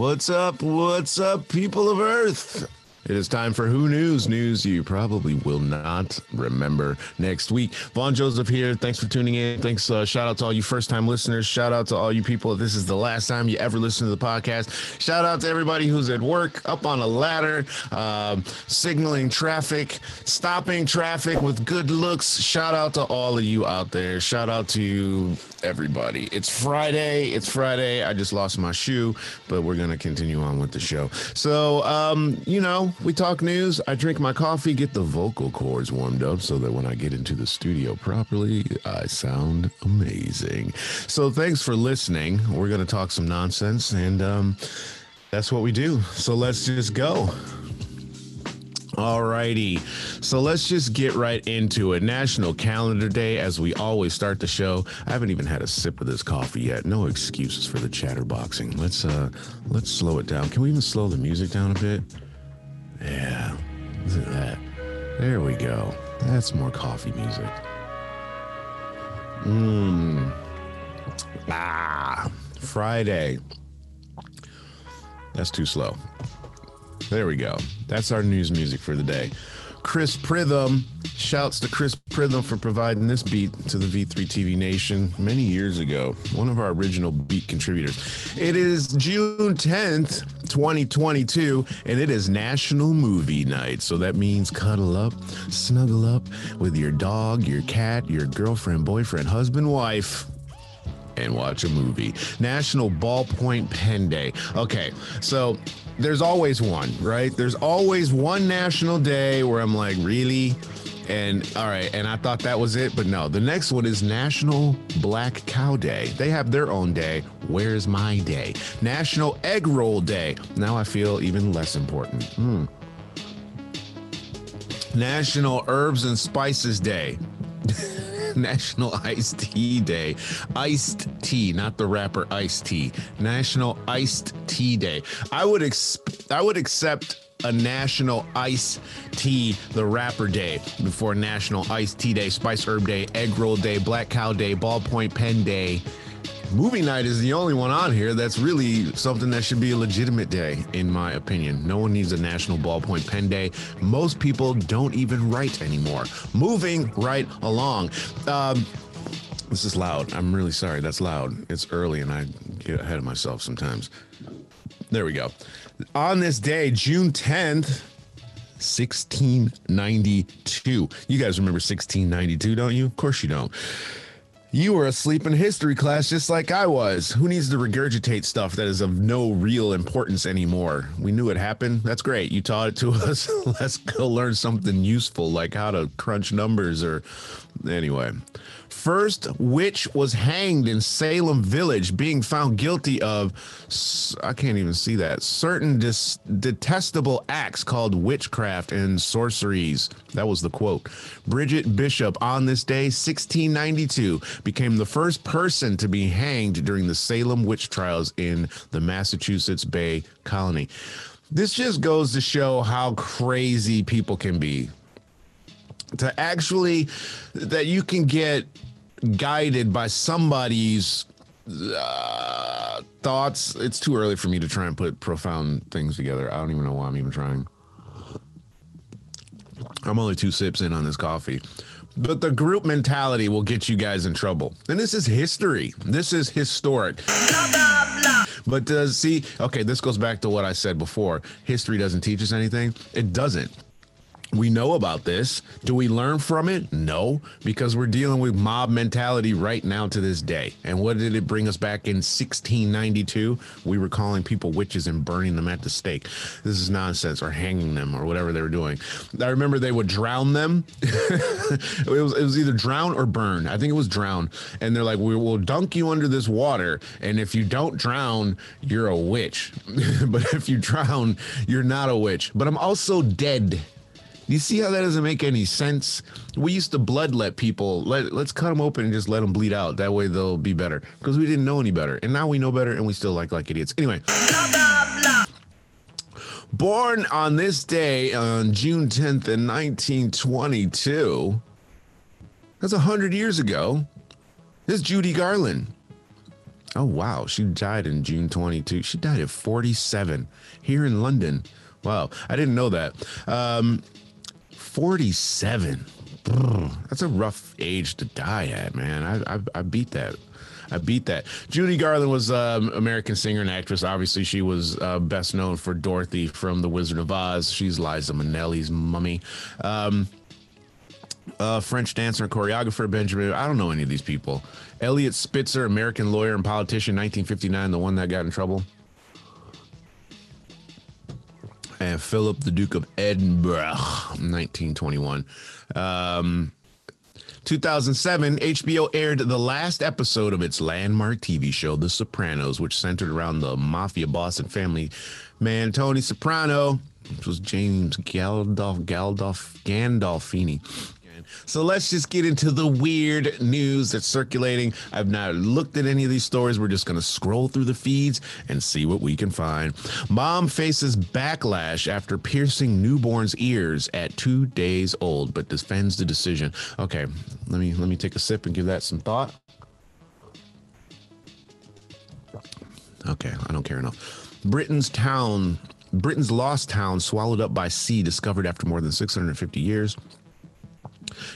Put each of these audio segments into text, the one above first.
What's up? What's up, people of Earth? It is time for Who KNews news you probably will not remember next week. Vaughn Joseph here. Thanks for tuning in. Thanks. Uh, shout out to all you first time listeners. Shout out to all you people. This is the last time you ever listen to the podcast, shout out to everybody who's at work, up on a ladder, um, signaling traffic, stopping traffic with good looks. Shout out to all of you out there. Shout out to everybody. It's Friday. It's Friday. I just lost my shoe, but we're going to continue on with the show. So, um, you know, we talk news. I drink my coffee, get the vocal cords warmed up so that when I get into the studio properly, I sound amazing. So thanks for listening. We're going to talk some nonsense, and um, that's what we do. So let's just go. Alrighty, so let's just get right into it. National Calendar Day, as we always start the show. I haven't even had a sip of this coffee yet. No excuses for the chatterboxing. Let's uh, let's slow it down. Can we even slow the music down a bit? Yeah, at that. There we go. That's more coffee music. Mmm. Ah, Friday. That's too slow. There we go. That's our news music for the day. Chris Pritham. Shouts to Chris Pritham for providing this beat to the V3 TV Nation many years ago. One of our original beat contributors. It is June 10th, 2022, and it is National Movie Night. So that means cuddle up, snuggle up with your dog, your cat, your girlfriend, boyfriend, husband, wife and watch a movie. National Ballpoint Pen Day. Okay, so there's always one, right? There's always one national day where I'm like, really? And all right, and I thought that was it, but no. The next one is National Black Cow Day. They have their own day. Where's my day? National Egg Roll Day. Now I feel even less important. Hmm. National Herbs and Spices Day. National Iced Tea Day. Iced tea, not the rapper Ice-T. National Iced Tea Day. I would ex- I would accept a National Ice Tea, the Rapper Day, before National Ice Tea Day, Spice Herb Day, Egg Roll Day, Black Cow Day, Ballpoint Pen Day, movie night is the only one on here that's really something that should be a legitimate day, in my opinion. No one needs a national ballpoint pen day. Most people don't even write anymore. Moving right along. Um, this is loud. I'm really sorry. That's loud. It's early and I get ahead of myself sometimes. There we go. On this day, June 10th, 1692. You guys remember 1692, don't you? Of course you don't. You were asleep in history class just like I was. Who needs to regurgitate stuff that is of no real importance anymore? We knew it happened. That's great. You taught it to us. Let's go learn something useful like how to crunch numbers or anyway first witch was hanged in Salem Village, being found guilty of, I can't even see that, certain dis- detestable acts called witchcraft and sorceries. That was the quote. Bridget Bishop, on this day, 1692, became the first person to be hanged during the Salem witch trials in the Massachusetts Bay Colony. This just goes to show how crazy people can be to actually that you can get guided by somebody's uh, thoughts. It's too early for me to try and put profound things together. I don't even know why I'm even trying. I'm only two sips in on this coffee. But the group mentality will get you guys in trouble. And this is history. This is historic. Blah, blah, blah. But uh, see, okay, this goes back to what I said before. History doesn't teach us anything. It doesn't. We know about this. Do we learn from it? No, because we're dealing with mob mentality right now to this day. And what did it bring us back in 1692? We were calling people witches and burning them at the stake. This is nonsense, or hanging them, or whatever they were doing. I remember they would drown them. it, was, it was either drown or burn. I think it was drown. And they're like, we will dunk you under this water. And if you don't drown, you're a witch. but if you drown, you're not a witch. But I'm also dead. You see how that doesn't make any sense? We used to bloodlet people. Let let's cut them open and just let them bleed out. That way they'll be better because we didn't know any better, and now we know better, and we still like like idiots. Anyway. Born on this day on June 10th in 1922. That's 100 years ago. This is Judy Garland. Oh wow, she died in June 22. She died at 47 here in London. Wow, I didn't know that. Um, 47. That's a rough age to die at, man. I, I, I beat that. I beat that. Judy Garland was um, American singer and actress. Obviously, she was uh, best known for Dorothy from The Wizard of Oz. She's Liza Minnelli's mummy. Um, uh, French dancer and choreographer Benjamin. I don't know any of these people. Eliot Spitzer, American lawyer and politician, 1959, the one that got in trouble. And Philip, the Duke of Edinburgh, 1921. Um, 2007, HBO aired the last episode of its landmark TV show, The Sopranos, which centered around the mafia boss and family man Tony Soprano, which was James Gandolf, Gandolf, Gandolfini. So let's just get into the weird news that's circulating. I've not looked at any of these stories. We're just going to scroll through the feeds and see what we can find. Mom faces backlash after piercing newborn's ears at 2 days old but defends the decision. Okay, let me let me take a sip and give that some thought. Okay, I don't care enough. Britain's town Britain's lost town swallowed up by sea discovered after more than 650 years.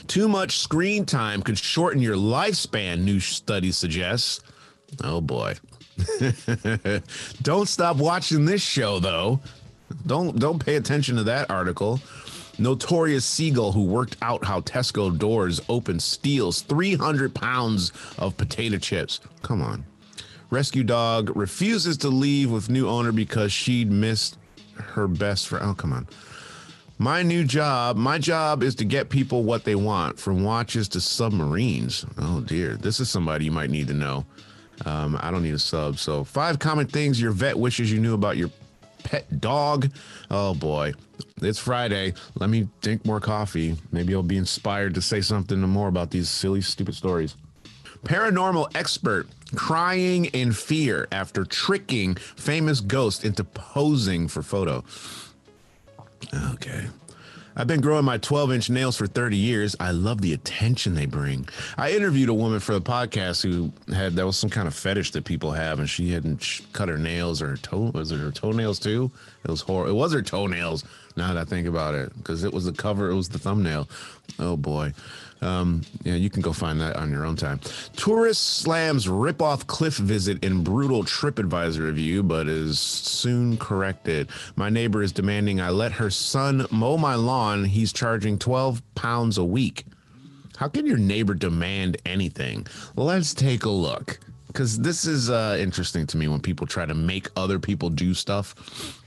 Too much screen time could shorten your lifespan, new study suggests. Oh boy. don't stop watching this show though. Don't don't pay attention to that article. Notorious Seagull, who worked out how Tesco doors open, steals 300 pounds of potato chips. Come on. Rescue dog refuses to leave with new owner because she'd missed her best friend. Oh, come on. My new job, my job is to get people what they want, from watches to submarines. Oh dear, this is somebody you might need to know. Um, I don't need a sub. So, five common things your vet wishes you knew about your pet dog. Oh boy, it's Friday. Let me drink more coffee. Maybe I'll be inspired to say something more about these silly, stupid stories. Paranormal expert crying in fear after tricking famous ghost into posing for photo. Okay. I've been growing my 12 inch nails for 30 years. I love the attention they bring. I interviewed a woman for the podcast who had that was some kind of fetish that people have, and she hadn't cut her nails or her toe. Was it her toenails too? It was horrible. It was her toenails. Now that I think about it, because it was the cover, it was the thumbnail. Oh boy. Um, yeah, you can go find that on your own time. Tourist slams rip-off cliff visit in brutal TripAdvisor review, but is soon corrected. My neighbor is demanding I let her son mow my lawn. He's charging 12 pounds a week. How can your neighbor demand anything? Let's take a look. Because this is uh, interesting to me when people try to make other people do stuff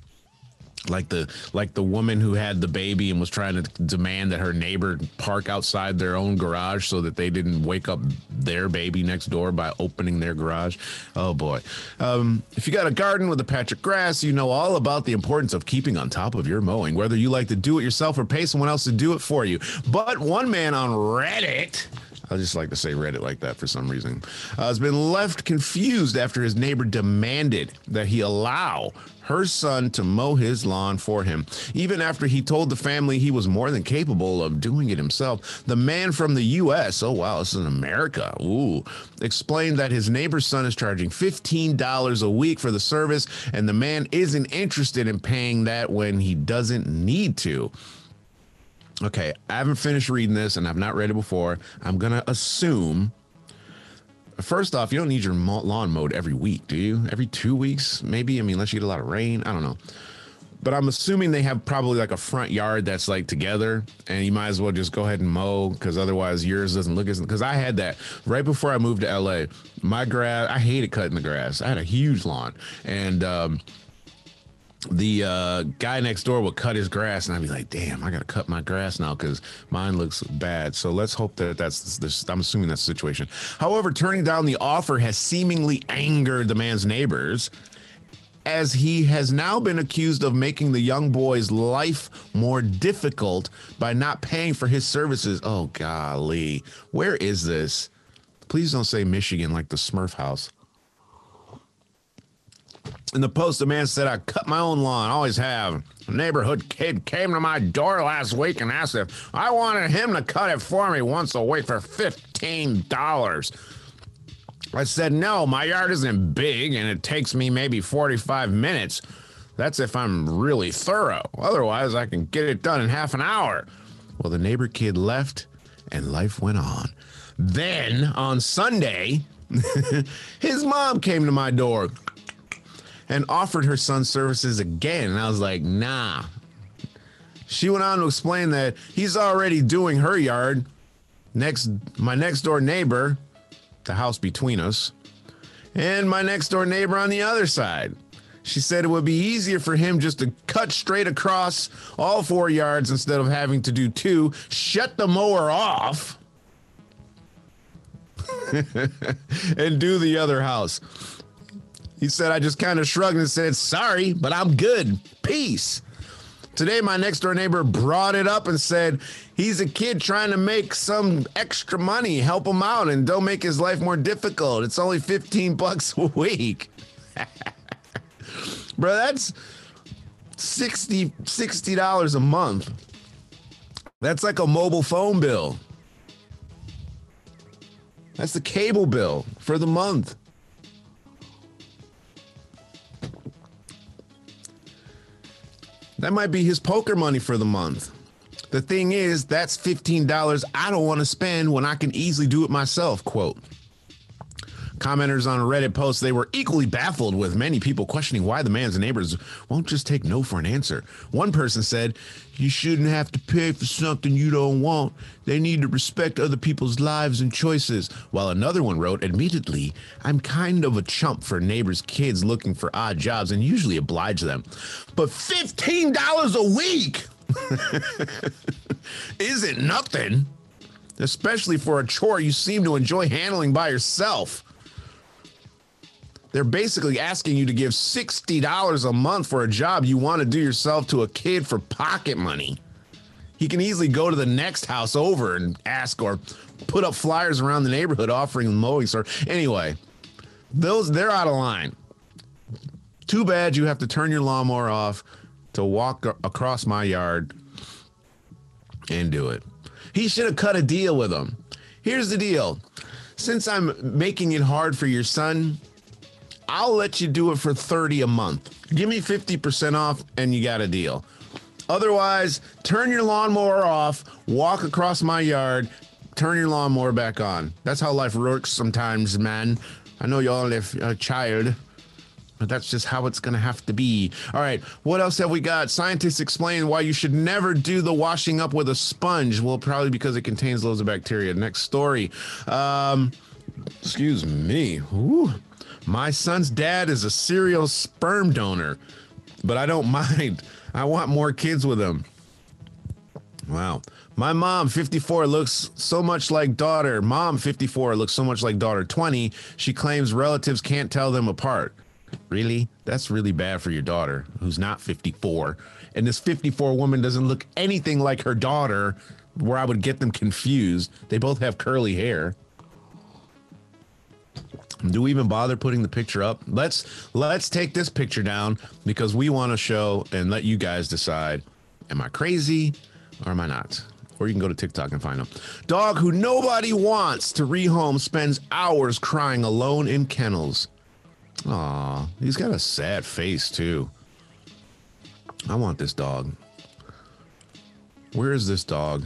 like the like the woman who had the baby and was trying to demand that her neighbor park outside their own garage so that they didn't wake up their baby next door by opening their garage. Oh boy. Um, if you got a garden with a patch of grass you know all about the importance of keeping on top of your mowing whether you like to do it yourself or pay someone else to do it for you. But one man on reddit I just like to say Reddit like that for some reason. Uh, has been left confused after his neighbor demanded that he allow her son to mow his lawn for him. Even after he told the family he was more than capable of doing it himself, the man from the U.S., oh wow, this is in America, ooh, explained that his neighbor's son is charging $15 a week for the service, and the man isn't interested in paying that when he doesn't need to. Okay, I haven't finished reading this and I've not read it before. I'm going to assume First off, you don't need your lawn mowed every week, do you? Every two weeks, maybe. I mean, unless you get a lot of rain. I don't know. But I'm assuming they have probably like a front yard that's like together, and you might as well just go ahead and mow because otherwise yours doesn't look as. Because I had that right before I moved to LA. My grass, I hated cutting the grass. I had a huge lawn, and um, the uh, guy next door would cut his grass, and I'd be like, "Damn, I gotta cut my grass now because mine looks bad." So let's hope that that's this. I'm assuming that's the situation. However, turning down the offer has seemingly angered the man's neighbors, as he has now been accused of making the young boy's life more difficult by not paying for his services. Oh golly, where is this? Please don't say Michigan like the Smurf house. In the post, a man said, I cut my own lawn, always have. A neighborhood kid came to my door last week and asked if I wanted him to cut it for me once a week for $15. I said, No, my yard isn't big and it takes me maybe 45 minutes. That's if I'm really thorough. Otherwise, I can get it done in half an hour. Well, the neighbor kid left and life went on. Then on Sunday, his mom came to my door and offered her son services again. And I was like, nah. She went on to explain that he's already doing her yard. Next, my next door neighbor, the house between us, and my next door neighbor on the other side. She said it would be easier for him just to cut straight across all four yards instead of having to do two, shut the mower off, and do the other house. He said, I just kind of shrugged and said, Sorry, but I'm good. Peace. Today, my next door neighbor brought it up and said he's a kid trying to make some extra money, help him out, and don't make his life more difficult. It's only 15 bucks a week. Bro, that's 60 $60 a month. That's like a mobile phone bill. That's the cable bill for the month. That might be his poker money for the month. The thing is, that's $15 I don't want to spend when I can easily do it myself, quote. Commenters on a Reddit post, they were equally baffled with many people questioning why the man's neighbors won't just take no for an answer. One person said, You shouldn't have to pay for something you don't want. They need to respect other people's lives and choices. While another one wrote, Admittedly, I'm kind of a chump for neighbors' kids looking for odd jobs and usually oblige them. But $15 a week isn't nothing especially for a chore you seem to enjoy handling by yourself. They're basically asking you to give $60 a month for a job you want to do yourself to a kid for pocket money. He can easily go to the next house over and ask or put up flyers around the neighborhood offering mowing service. Anyway, those they're out of line. Too bad you have to turn your lawnmower off to walk across my yard and do it. He should have cut a deal with him. Here's the deal. Since I'm making it hard for your son, I'll let you do it for 30 a month. Give me 50% off and you got a deal. Otherwise, turn your lawnmower off, walk across my yard, turn your lawnmower back on. That's how life works sometimes, man. I know y'all have a child, but that's just how it's going to have to be. All right, what else have we got? Scientists explain why you should never do the washing up with a sponge. Well, probably because it contains loads of bacteria. Next story. Um, excuse me. Ooh. My son's dad is a serial sperm donor, but I don't mind. I want more kids with him. Wow. My mom, 54, looks so much like daughter. Mom, 54, looks so much like daughter 20. She claims relatives can't tell them apart. Really? That's really bad for your daughter, who's not 54. And this 54 woman doesn't look anything like her daughter, where I would get them confused. They both have curly hair. Do we even bother putting the picture up? Let's let's take this picture down because we want to show and let you guys decide. Am I crazy or am I not? Or you can go to TikTok and find them. Dog who nobody wants to rehome spends hours crying alone in kennels. Aw, he's got a sad face too. I want this dog. Where is this dog?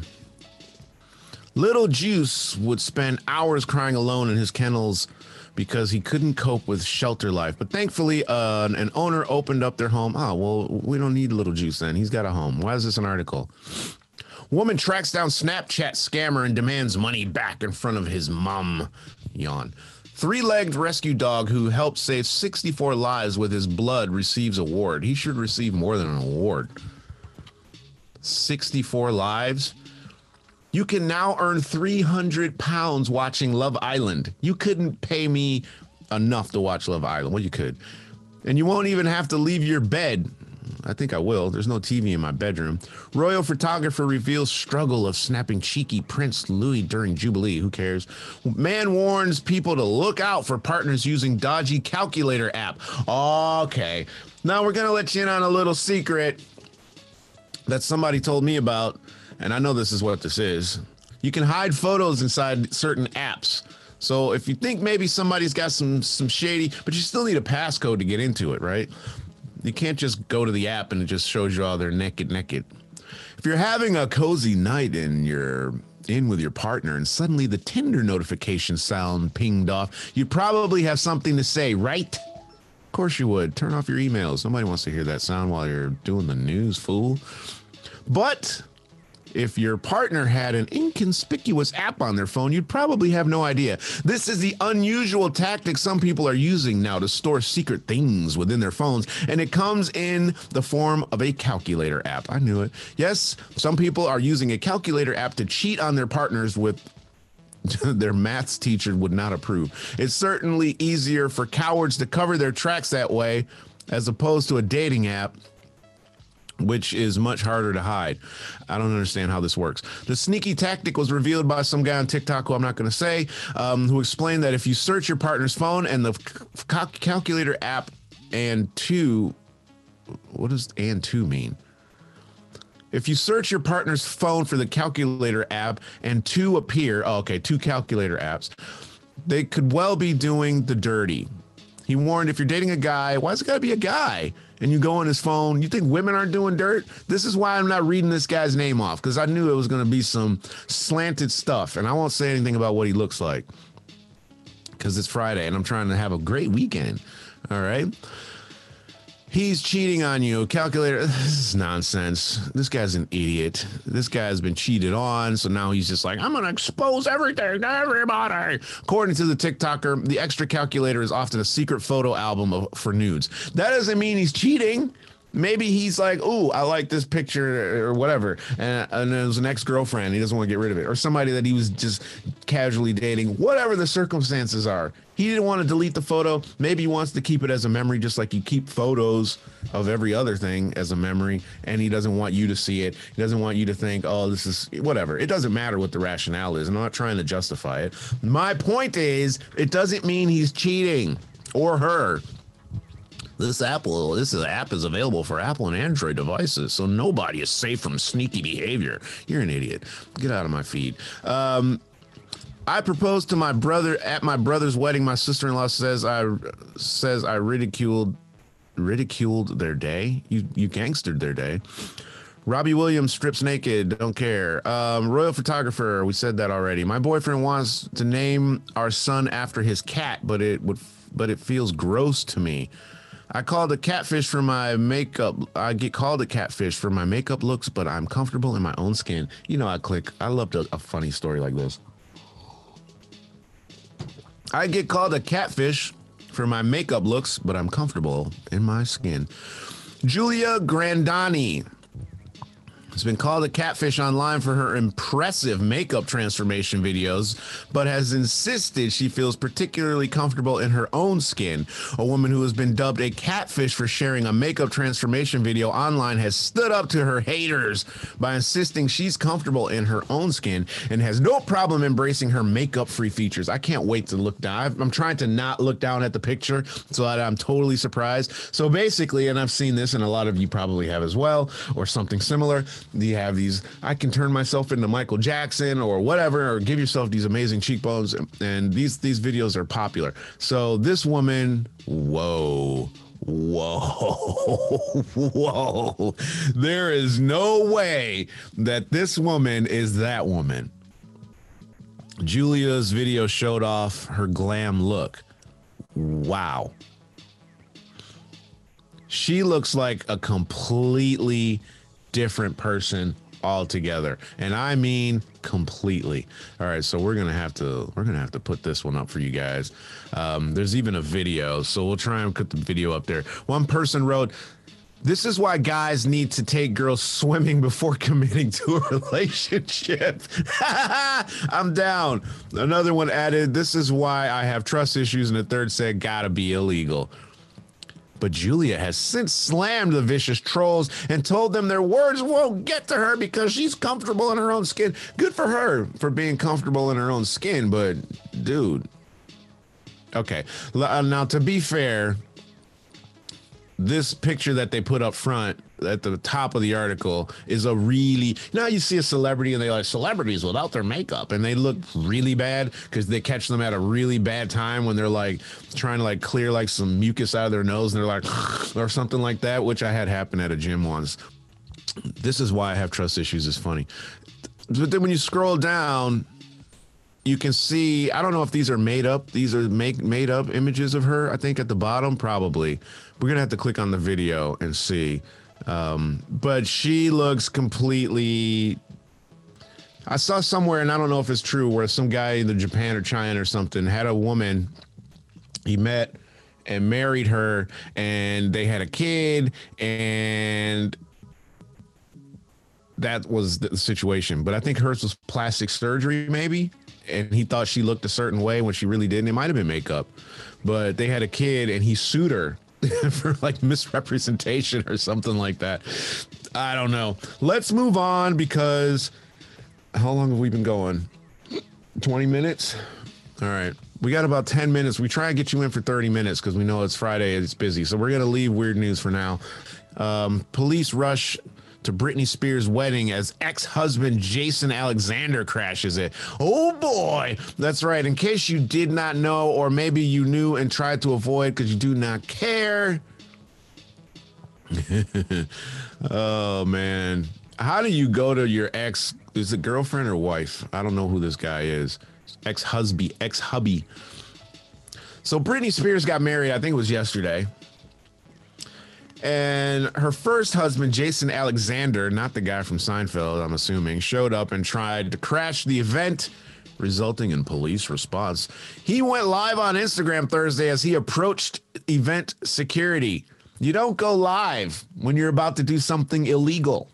Little Juice would spend hours crying alone in his kennels because he couldn't cope with shelter life. But thankfully, uh, an owner opened up their home. Oh, well, we don't need little juice then. He's got a home. Why is this an article? Woman tracks down Snapchat scammer and demands money back in front of his mom. Yawn. Three legged rescue dog who helped save 64 lives with his blood receives award. He should receive more than an award. 64 lives? You can now earn 300 pounds watching Love Island. You couldn't pay me enough to watch Love Island. Well, you could. And you won't even have to leave your bed. I think I will. There's no TV in my bedroom. Royal photographer reveals struggle of snapping cheeky Prince Louis during Jubilee. Who cares? Man warns people to look out for partners using dodgy calculator app. Okay. Now we're going to let you in on a little secret that somebody told me about and I know this is what this is. You can hide photos inside certain apps. So if you think maybe somebody's got some some shady, but you still need a passcode to get into it, right? You can't just go to the app and it just shows you all their naked naked. If you're having a cozy night and you're in with your partner and suddenly the Tinder notification sound pinged off, you probably have something to say, right? Of course you would. Turn off your emails. Nobody wants to hear that sound while you're doing the news, fool. But if your partner had an inconspicuous app on their phone, you'd probably have no idea. This is the unusual tactic some people are using now to store secret things within their phones, and it comes in the form of a calculator app. I knew it. Yes, some people are using a calculator app to cheat on their partners with their maths teacher would not approve. It's certainly easier for cowards to cover their tracks that way as opposed to a dating app which is much harder to hide. I don't understand how this works. The sneaky tactic was revealed by some guy on TikTok who I'm not going to say, um, who explained that if you search your partner's phone and the cal- calculator app and two, what does and two mean? If you search your partner's phone for the calculator app and two appear, oh, okay, two calculator apps, they could well be doing the dirty. He warned if you're dating a guy, why is it got to be a guy? And you go on his phone. You think women aren't doing dirt? This is why I'm not reading this guy's name off because I knew it was going to be some slanted stuff. And I won't say anything about what he looks like because it's Friday and I'm trying to have a great weekend. All right he's cheating on you. Calculator, this is nonsense. This guy's an idiot. This guy's been cheated on, so now he's just like, I'm gonna expose everything to everybody. According to the TikToker, the extra calculator is often a secret photo album of, for nudes. That doesn't mean he's cheating. Maybe he's like, "Oh, I like this picture or whatever," and, and it was an ex-girlfriend. He doesn't want to get rid of it, or somebody that he was just casually dating. Whatever the circumstances are, he didn't want to delete the photo. Maybe he wants to keep it as a memory, just like you keep photos of every other thing as a memory. And he doesn't want you to see it. He doesn't want you to think, "Oh, this is whatever." It doesn't matter what the rationale is. I'm not trying to justify it. My point is, it doesn't mean he's cheating or her this Apple, this is, app is available for Apple and Android devices, so nobody is safe from sneaky behavior. You're an idiot. Get out of my feed. Um, I proposed to my brother at my brother's wedding. My sister-in-law says I says I ridiculed ridiculed their day. You you gangstered their day. Robbie Williams strips naked. Don't care. Um, royal photographer. We said that already. My boyfriend wants to name our son after his cat, but it would but it feels gross to me. I called a catfish for my makeup. I get called a catfish for my makeup looks, but I'm comfortable in my own skin. You know, I click. I loved a, a funny story like this. I get called a catfish for my makeup looks, but I'm comfortable in my skin. Julia Grandani has been called a catfish online for her impressive makeup transformation videos, but has insisted she feels particularly comfortable in her own skin. A woman who has been dubbed a catfish for sharing a makeup transformation video online has stood up to her haters by insisting she's comfortable in her own skin and has no problem embracing her makeup free features. I can't wait to look down. I'm trying to not look down at the picture so that I'm totally surprised. So basically, and I've seen this, and a lot of you probably have as well, or something similar you have these i can turn myself into michael jackson or whatever or give yourself these amazing cheekbones and these these videos are popular. So this woman whoa whoa whoa. There is no way that this woman is that woman. Julia's video showed off her glam look. Wow. She looks like a completely different person altogether and i mean completely all right so we're gonna have to we're gonna have to put this one up for you guys um, there's even a video so we'll try and put the video up there one person wrote this is why guys need to take girls swimming before committing to a relationship. I'm down. Another one added, This is why I have trust issues. And the third said, Gotta be illegal. But Julia has since slammed the vicious trolls and told them their words won't get to her because she's comfortable in her own skin. Good for her for being comfortable in her own skin, but dude. Okay. Uh, now, to be fair, this picture that they put up front at the top of the article is a really now you see a celebrity and they like celebrities without their makeup and they look really bad because they catch them at a really bad time when they're like trying to like clear like some mucus out of their nose and they're like or something like that, which I had happen at a gym once. This is why I have trust issues. Is funny, but then when you scroll down, you can see i don't know if these are made up these are make made up images of her i think at the bottom probably we're gonna have to click on the video and see um, but she looks completely i saw somewhere and i don't know if it's true where some guy in the japan or china or something had a woman he met and married her and they had a kid and that was the situation but i think hers was plastic surgery maybe and he thought she looked a certain way when she really didn't. It might have been makeup, but they had a kid and he sued her for like misrepresentation or something like that. I don't know. Let's move on because how long have we been going? 20 minutes? All right. We got about 10 minutes. We try and get you in for 30 minutes because we know it's Friday and it's busy. So we're going to leave weird news for now. Um, police rush to Britney Spears' wedding as ex husband Jason Alexander crashes it. Oh boy. That's right. In case you did not know, or maybe you knew and tried to avoid because you do not care. oh man. How do you go to your ex? Is it girlfriend or wife? I don't know who this guy is. Ex husband, ex hubby. So Britney Spears got married, I think it was yesterday. And her first husband, Jason Alexander, not the guy from Seinfeld, I'm assuming, showed up and tried to crash the event, resulting in police response. He went live on Instagram Thursday as he approached event security. You don't go live when you're about to do something illegal.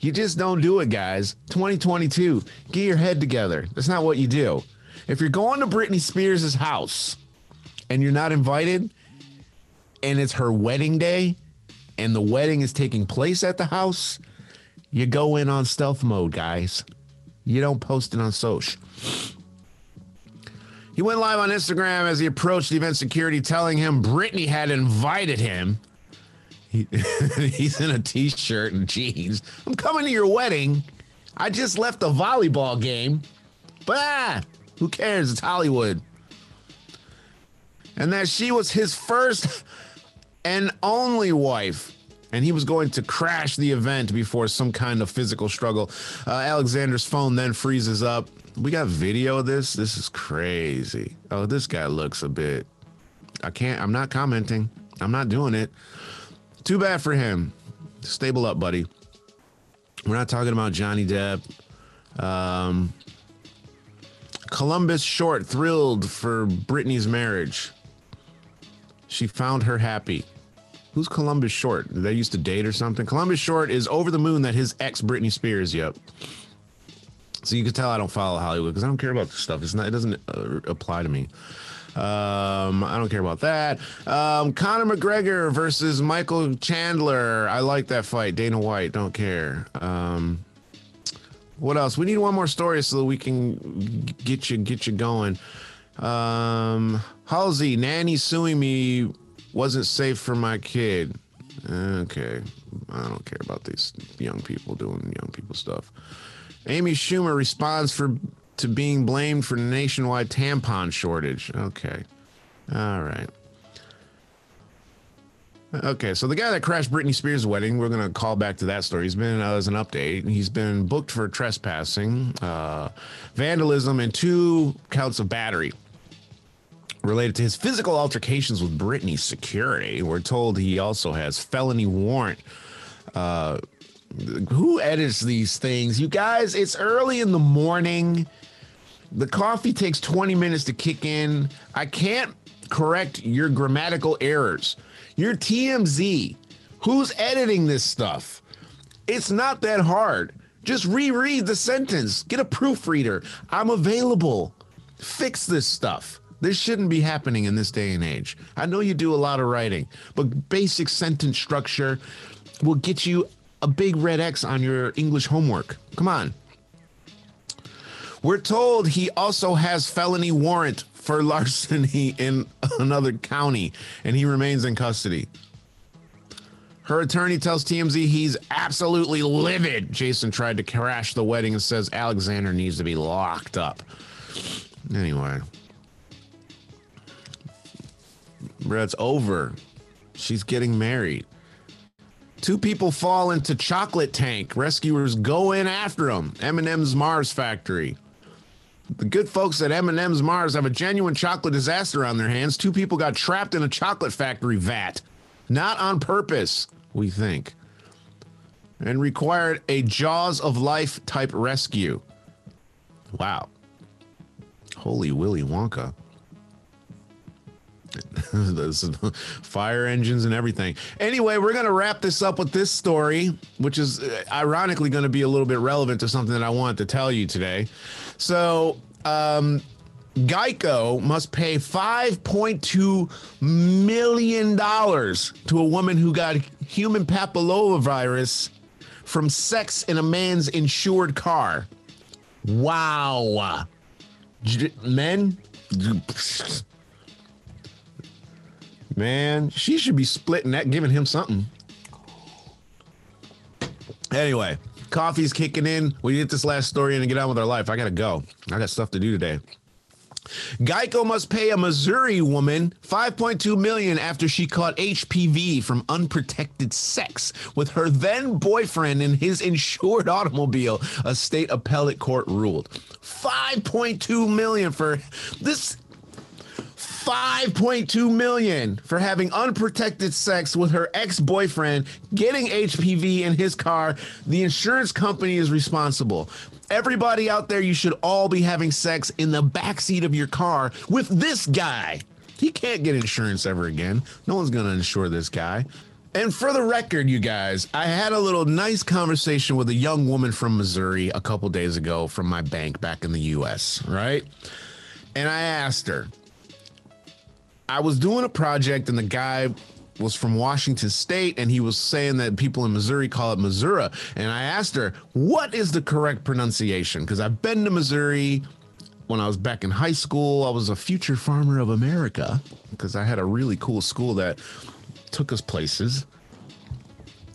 You just don't do it, guys. 2022, get your head together. That's not what you do. If you're going to Britney Spears' house and you're not invited, and it's her wedding day, and the wedding is taking place at the house, you go in on stealth mode, guys. You don't post it on social. He went live on Instagram as he approached event security, telling him Britney had invited him. He, he's in a t shirt and jeans. I'm coming to your wedding. I just left a volleyball game. But who cares? It's Hollywood. And that she was his first and only wife. And he was going to crash the event before some kind of physical struggle. Uh, Alexander's phone then freezes up. We got video of this. This is crazy. Oh, this guy looks a bit. I can't. I'm not commenting. I'm not doing it. Too bad for him. Stable up, buddy. We're not talking about Johnny Depp. Um, Columbus Short thrilled for Britney's marriage. She found her happy. Who's Columbus Short? They used to date or something. Columbus Short is over the moon that his ex Britney Spears. Yep. So you can tell I don't follow Hollywood because I don't care about this stuff. It's not. It doesn't uh, apply to me. Um, I don't care about that. Um, Conor McGregor versus Michael Chandler. I like that fight. Dana White. Don't care. Um, what else? We need one more story so that we can get you get you going. Um, Halsey, nanny suing me wasn't safe for my kid. Okay, I don't care about these young people doing young people stuff. Amy Schumer responds for to being blamed for nationwide tampon shortage. Okay, all right. Okay, so the guy that crashed Britney Spears' wedding, we're gonna call back to that story. He's been uh, as an update. He's been booked for trespassing, uh, vandalism, and two counts of battery related to his physical altercations with Britney's security. We're told he also has felony warrant. Uh, who edits these things? You guys, it's early in the morning. The coffee takes 20 minutes to kick in. I can't correct your grammatical errors. Your TMZ. Who's editing this stuff? It's not that hard. Just reread the sentence. Get a proofreader. I'm available. Fix this stuff. This shouldn't be happening in this day and age. I know you do a lot of writing, but basic sentence structure will get you a big red X on your English homework. Come on. We're told he also has felony warrant for larceny in another county and he remains in custody. Her attorney tells TMZ he's absolutely livid. Jason tried to crash the wedding and says Alexander needs to be locked up. Anyway, it's over. She's getting married. Two people fall into chocolate tank. Rescuers go in after them. M&M's Mars factory. The good folks at M&M's Mars have a genuine chocolate disaster on their hands. Two people got trapped in a chocolate factory vat, not on purpose, we think, and required a Jaws of Life type rescue. Wow. Holy Willy Wonka. Fire engines and everything. Anyway, we're going to wrap this up with this story, which is uh, ironically going to be a little bit relevant to something that I wanted to tell you today. So, um, Geico must pay $5.2 million to a woman who got human papillomavirus from sex in a man's insured car. Wow. Men, Man, she should be splitting that, giving him something. Anyway, coffee's kicking in. We get this last story and get on with our life. I gotta go. I got stuff to do today. Geico must pay a Missouri woman 5.2 million after she caught HPV from unprotected sex with her then boyfriend in his insured automobile, a state appellate court ruled. 5.2 million for this 5.2 million for having unprotected sex with her ex-boyfriend, getting HPV in his car. The insurance company is responsible. Everybody out there, you should all be having sex in the backseat of your car with this guy. He can't get insurance ever again. No one's going to insure this guy. And for the record, you guys, I had a little nice conversation with a young woman from Missouri a couple days ago from my bank back in the US, right? And I asked her, I was doing a project and the guy was from Washington State and he was saying that people in Missouri call it Missouri. And I asked her, what is the correct pronunciation? Because I've been to Missouri when I was back in high school. I was a future farmer of America because I had a really cool school that took us places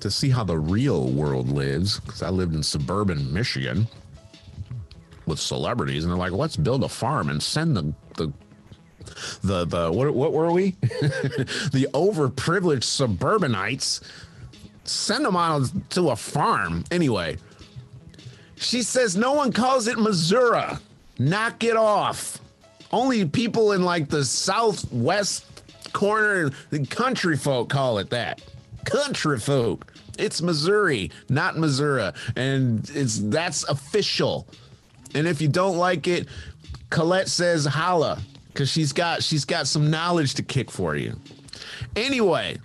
to see how the real world lives. Because I lived in suburban Michigan with celebrities, and they're like, let's build a farm and send the, the the the what what were we? the overprivileged suburbanites. Send them on to a farm. Anyway, she says no one calls it Missouri. Knock it off. Only people in like the southwest corner, the country folk call it that. Country folk. It's Missouri, not Missouri, and it's that's official. And if you don't like it, Colette says holla because she's got she's got some knowledge to kick for you. Anyway,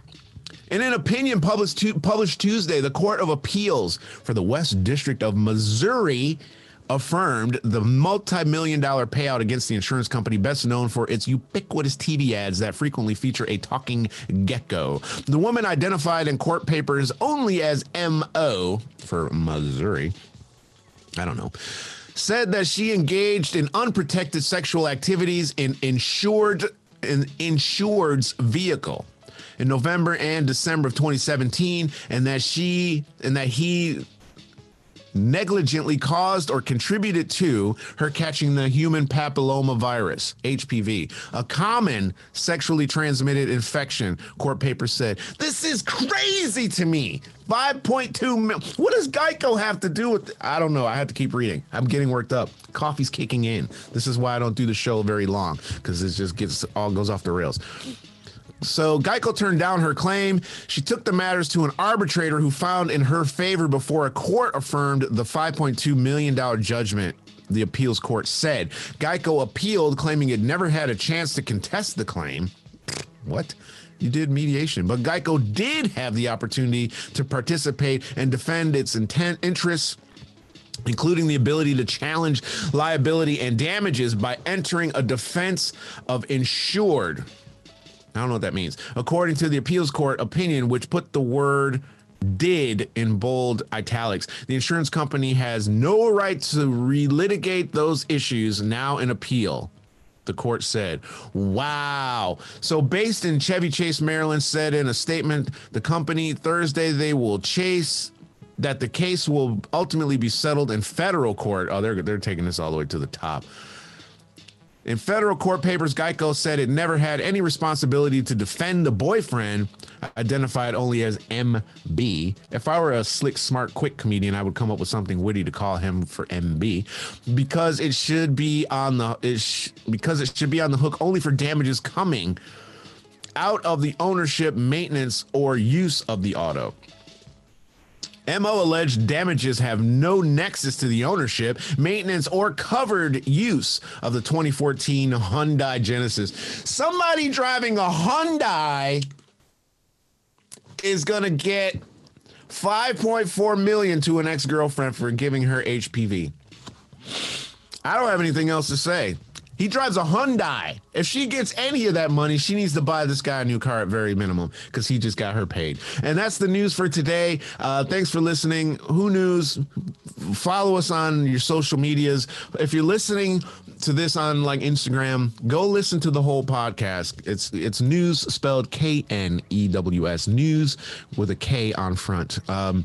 in an opinion published published Tuesday, the Court of Appeals for the West District of Missouri affirmed the multi-million dollar payout against the insurance company best known for its ubiquitous TV ads that frequently feature a talking gecko. The woman identified in court papers only as MO for Missouri. I don't know said that she engaged in unprotected sexual activities in insured in insured's vehicle in November and December of 2017 and that she and that he negligently caused or contributed to her catching the human papilloma virus, HPV, a common sexually transmitted infection, court paper said. This is crazy to me. 5.2 mil. What does Geico have to do with? I don't know. I have to keep reading. I'm getting worked up. Coffee's kicking in. This is why I don't do the show very long because it just gets all goes off the rails. So Geico turned down her claim. She took the matters to an arbitrator who found in her favor before a court affirmed the $5.2 million judgment. The appeals court said Geico appealed, claiming it never had a chance to contest the claim. What? You did mediation, but Geico did have the opportunity to participate and defend its intent interests including the ability to challenge liability and damages by entering a defense of insured I don't know what that means. According to the appeals court opinion, which put the word did in bold italics, the insurance company has no right to relitigate those issues now in appeal. the court said. Wow. So, based in Chevy Chase, Maryland, said in a statement, the company Thursday they will chase that the case will ultimately be settled in federal court. Oh, they're they're taking this all the way to the top. In federal court papers, Geico said it never had any responsibility to defend the boyfriend, identified only as MB. If I were a slick, smart, quick comedian, I would come up with something witty to call him for MB, because it should be on the it sh- because it should be on the hook only for damages coming out of the ownership, maintenance, or use of the auto. MO alleged damages have no nexus to the ownership, maintenance, or covered use of the 2014 Hyundai Genesis. Somebody driving a Hyundai is going to get 5.4 million to an ex-girlfriend for giving her HPV. I don't have anything else to say. He drives a Hyundai. If she gets any of that money, she needs to buy this guy a new car at very minimum because he just got her paid. And that's the news for today. Uh, thanks for listening. Who KNews? Follow us on your social medias. If you're listening to this on like Instagram, go listen to the whole podcast. It's it's news spelled K N E W S news with a K on front. Um,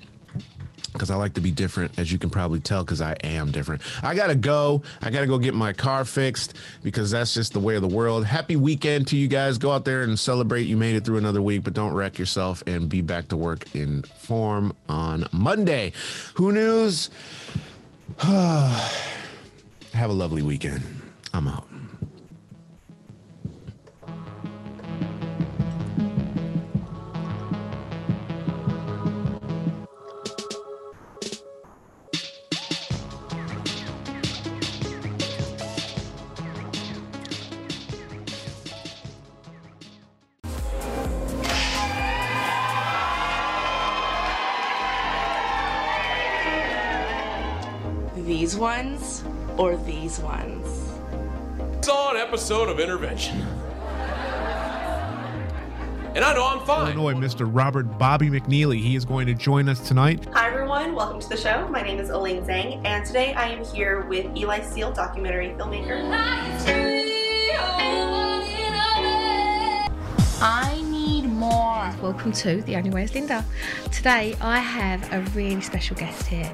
because I like to be different, as you can probably tell, because I am different. I gotta go. I gotta go get my car fixed because that's just the way of the world. Happy weekend to you guys. Go out there and celebrate. You made it through another week, but don't wreck yourself and be back to work in form on Monday. Who knows? Have a lovely weekend. I'm out. Ones or these ones? Saw an episode of Intervention. And I know I'm fine. Illinois, Mr. Robert Bobby McNeely. He is going to join us tonight. Hi everyone, welcome to the show. My name is Elaine Zhang, and today I am here with Eli Seal, documentary filmmaker. I need more. Welcome to The Only Way is Linda. Today I have a really special guest here.